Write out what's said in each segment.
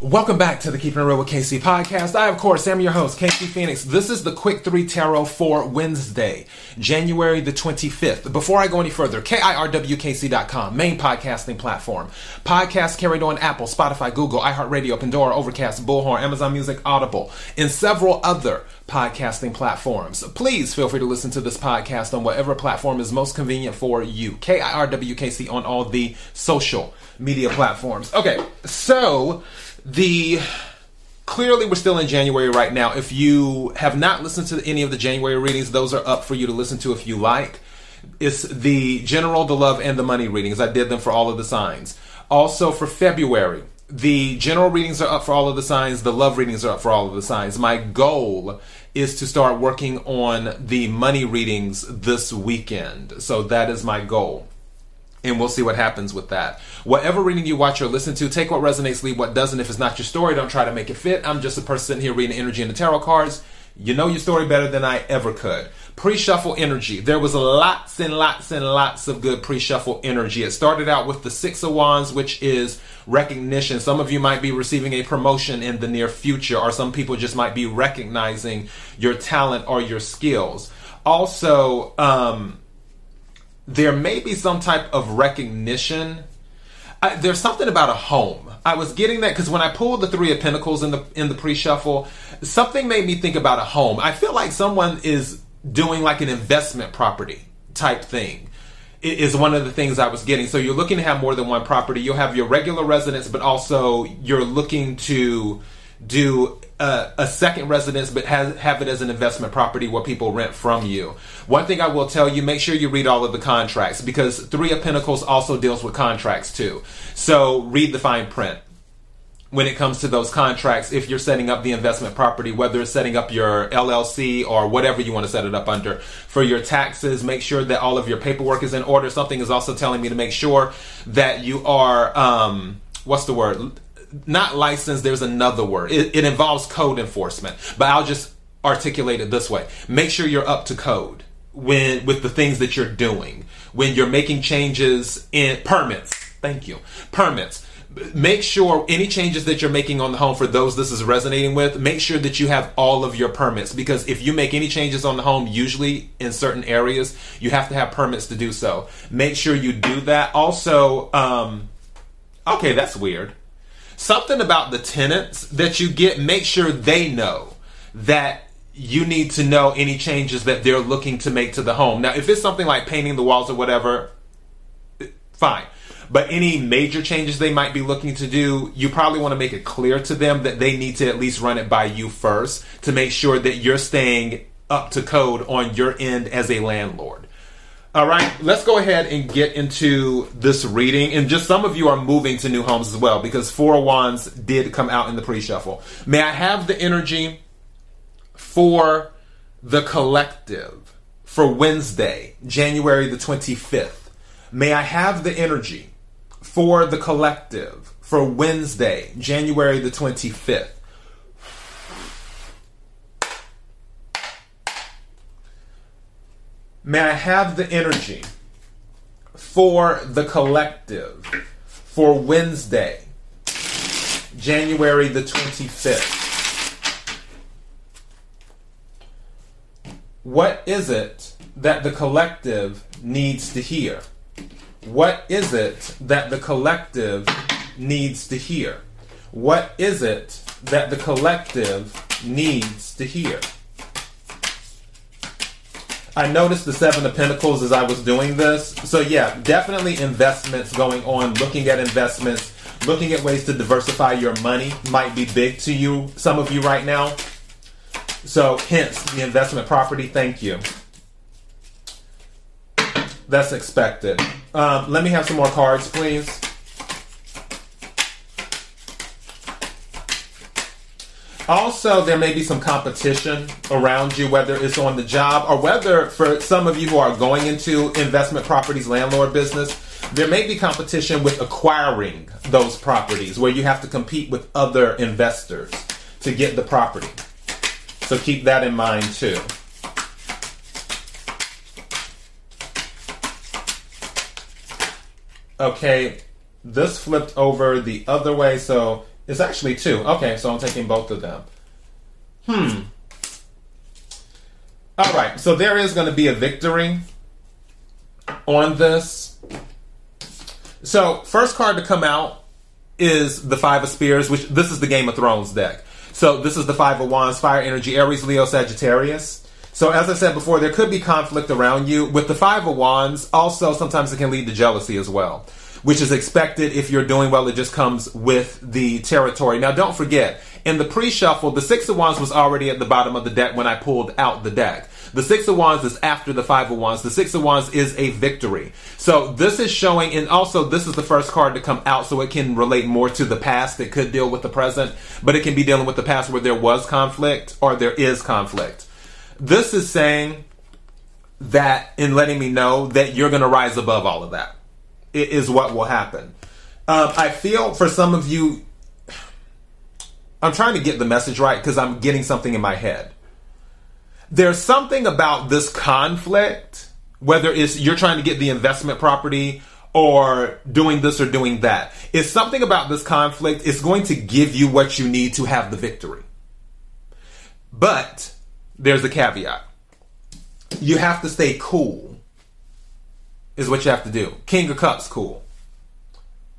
Welcome back to the Keeping It Real with KC podcast. I, of course, am your host, KC Phoenix. This is the Quick 3 Tarot for Wednesday, January the 25th. Before I go any further, KIRWKC.com, main podcasting platform. Podcast carried on Apple, Spotify, Google, iHeartRadio, Pandora, Overcast, Bullhorn, Amazon Music, Audible, and several other podcasting platforms. Please feel free to listen to this podcast on whatever platform is most convenient for you. KIRWKC on all the social media platforms. Okay, so the clearly we're still in January right now. If you have not listened to any of the January readings, those are up for you to listen to if you like. It's the general, the love, and the money readings. I did them for all of the signs. Also for February, the general readings are up for all of the signs, the love readings are up for all of the signs. My goal is to start working on the money readings this weekend. So that is my goal and we'll see what happens with that. Whatever reading you watch or listen to, take what resonates, leave what doesn't. If it's not your story, don't try to make it fit. I'm just a person sitting here reading energy in the tarot cards. You know your story better than I ever could. Pre-shuffle energy. There was lots and lots and lots of good pre-shuffle energy. It started out with the Six of Wands, which is recognition. Some of you might be receiving a promotion in the near future, or some people just might be recognizing your talent or your skills. Also, um, there may be some type of recognition. I, there's something about a home. I was getting that because when I pulled the three of Pentacles in the in the pre-shuffle, something made me think about a home. I feel like someone is doing like an investment property type thing. is one of the things I was getting. So you're looking to have more than one property. You'll have your regular residence, but also you're looking to do a, a, second residence but have, have it as an investment property where people rent from you. One thing I will tell you, make sure you read all of the contracts because Three of Pentacles also deals with contracts too. So read the fine print when it comes to those contracts if you're setting up the investment property whether it's setting up your LLC or whatever you want to set it up under for your taxes make sure that all of your paperwork is in order something is also telling me to make sure that you are um, what's the word not licensed, there's another word. It, it involves code enforcement, but I'll just articulate it this way. Make sure you're up to code when with the things that you're doing. When you're making changes in permits. Thank you. Permits. Make sure any changes that you're making on the home for those this is resonating with, make sure that you have all of your permits because if you make any changes on the home, usually in certain areas, you have to have permits to do so. Make sure you do that. Also, um, okay, that's weird something about the tenants that you get, make sure they know that you need to know any changes that they're looking to make to the home. Now, if it's something like painting the walls or whatever, fine. But any major changes they might be looking to do, you probably want to make it clear to them that they need to at least run it by you first to make sure that you're staying up to code on your end as a landlord. All right, let's go ahead and get into this reading. And just some of you are moving to new homes as well because Four of Wands did come out in the pre shuffle. May I have the energy for the collective for Wednesday, January the 25th? May I have the energy for the collective for Wednesday, January the 25th? May I have the energy for the collective for Wednesday, January the 25th? What is it that the collective needs to hear? What is it that the collective needs to hear? What is it that the collective needs to hear? I noticed the Seven of Pentacles as I was doing this. So, yeah, definitely investments going on, looking at investments, looking at ways to diversify your money might be big to you, some of you right now. So, hence the investment property. Thank you. That's expected. Um, let me have some more cards, please. Also, there may be some competition around you, whether it's on the job or whether for some of you who are going into investment properties, landlord business, there may be competition with acquiring those properties where you have to compete with other investors to get the property. So keep that in mind too. Okay, this flipped over the other way, so It's actually two. Okay, so I'm taking both of them. Hmm. All right, so there is going to be a victory on this. So, first card to come out is the Five of Spears, which this is the Game of Thrones deck. So, this is the Five of Wands, Fire Energy, Aries, Leo, Sagittarius. So, as I said before, there could be conflict around you. With the Five of Wands, also sometimes it can lead to jealousy as well, which is expected if you're doing well. It just comes with the territory. Now, don't forget, in the pre shuffle, the Six of Wands was already at the bottom of the deck when I pulled out the deck. The Six of Wands is after the Five of Wands. The Six of Wands is a victory. So this is showing, and also this is the first card to come out, so it can relate more to the past. It could deal with the present, but it can be dealing with the past where there was conflict or there is conflict. This is saying that in letting me know that you're going to rise above all of that. It is what will happen. Um, I feel for some of you, I'm trying to get the message right because I'm getting something in my head there's something about this conflict, whether it's you're trying to get the investment property or doing this or doing that. It's something about this conflict. It's going to give you what you need to have the victory. But there's a caveat. You have to stay cool, is what you have to do. King of Cups, cool.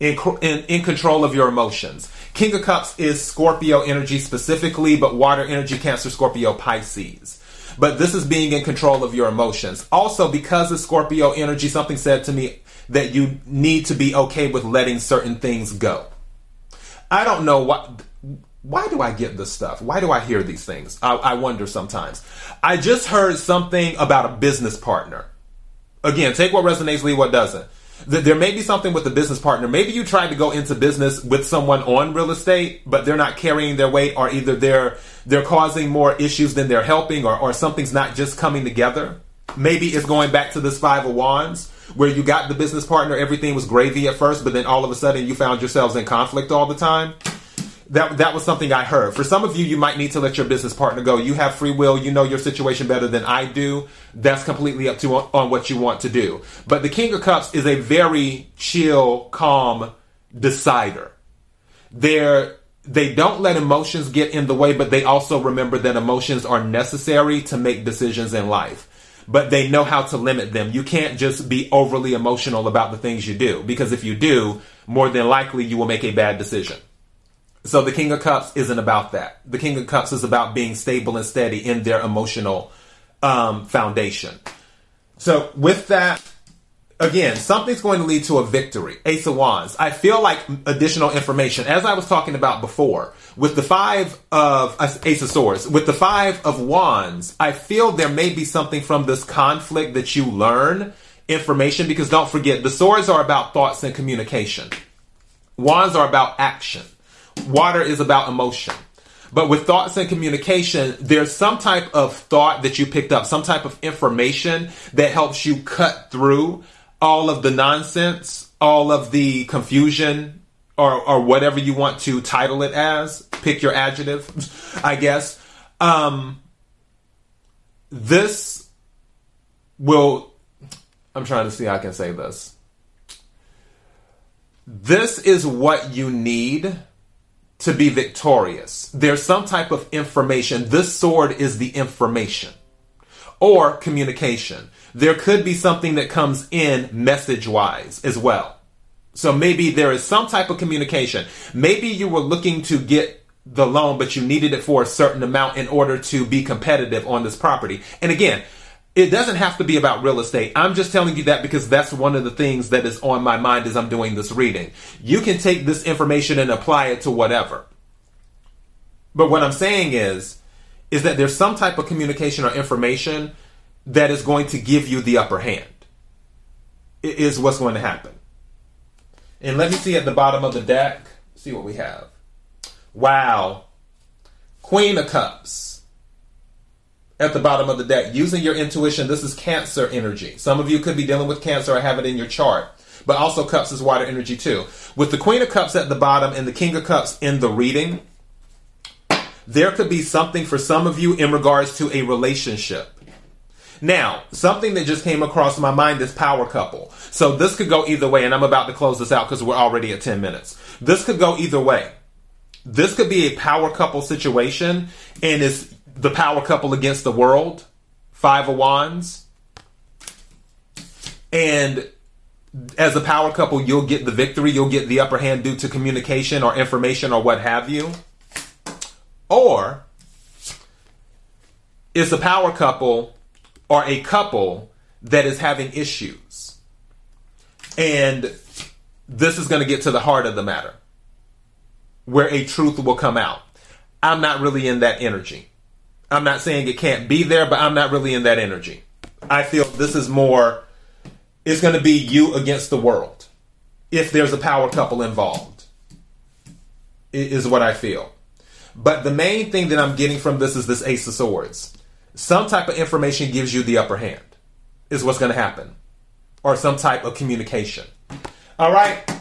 In, in, in control of your emotions. King of Cups is Scorpio energy specifically, but water energy, Cancer, Scorpio, Pisces but this is being in control of your emotions. Also, because of Scorpio energy, something said to me that you need to be okay with letting certain things go. I don't know what. Why do I get this stuff? Why do I hear these things? I, I wonder sometimes. I just heard something about a business partner. Again, take what resonates, leave what doesn't there may be something with the business partner. Maybe you tried to go into business with someone on real estate, but they're not carrying their weight, or either they're they're causing more issues than they're helping, or, or something's not just coming together. Maybe it's going back to this five of wands where you got the business partner, everything was gravy at first, but then all of a sudden you found yourselves in conflict all the time that that was something I heard. For some of you, you might need to let your business partner go. You have free will. You know your situation better than I do. That's completely up to on what you want to do. But the King of Cups is a very chill, calm decider. They're they don't let emotions get in the way, but they also remember that emotions are necessary to make decisions in life. But they know how to limit them. You can't just be overly emotional about the things you do, because if you do, more than likely you will make a bad decision. So the King of Cups isn't about that. The King of Cups is about being stable and steady in their emotional um, foundation. So with that, again, something's going to lead to a victory. Ace of Wands. I feel like additional information, as I was talking about before, with the five of uh, Ace of Swords, with the five of Wands, I feel there may be something from this conflict that you learn information because don't forget, the swords are about thoughts and communication. Wands are about action water is about emotion. But with thoughts and communication, there's some type of thought that you picked up, some type of information that helps you cut through all of the nonsense, all of the confusion, or, or whatever you want to title it as. Pick your adjective, I guess. Um, this will, I'm trying to see how I can say this. This is what you need to be victorious. There's some type of information. This sword is the information or communication. There could be something that comes in message wise as well. So maybe there is some type of communication. Maybe you were looking to get the loan, but you needed it for a certain amount in order to be competitive on this property. And again, it doesn't have to be about real estate. I'm just telling you that because that's one of the things that is on my mind as I'm doing this reading. You can take this information and apply it to whatever. But what I'm saying is, is that there's some type of communication or information that is going to give you the upper hand. It is what's going to happen. And let me see at the bottom of the deck, see what we have. Wow. Queen of Cups at the bottom of the deck. Using your intuition, this is Cancer energy. Some of you could be dealing with Cancer or have it in your chart. But also Cups is water energy too. With the Queen of Cups at the bottom and the King of Cups in the reading, there could be something for some of you in regards to a relationship. Now, something that just came across my mind is power couple. So this could go either way, and I'm about to close this out because we're already at 10 minutes. This could go either way. this could be a power couple situation, and it's the power couple against the world, five of wands. And as a power couple, you'll get the victory, you'll get the upper hand due to communication or information or what have you. Or it's a power couple or a couple that is having issues. And this is going to get to the heart of the matter where a truth will come out. I'm not really in that energy. I'm not saying it can't be there, but I'm not really in that energy. I feel this is more, it's going to be you against the world if there's a power couple involved, is what I feel. But the main thing that I'm getting from this is this Ace of Swords. Some type of information gives you the upper hand, is what's going to happen, or some type of communication. All right.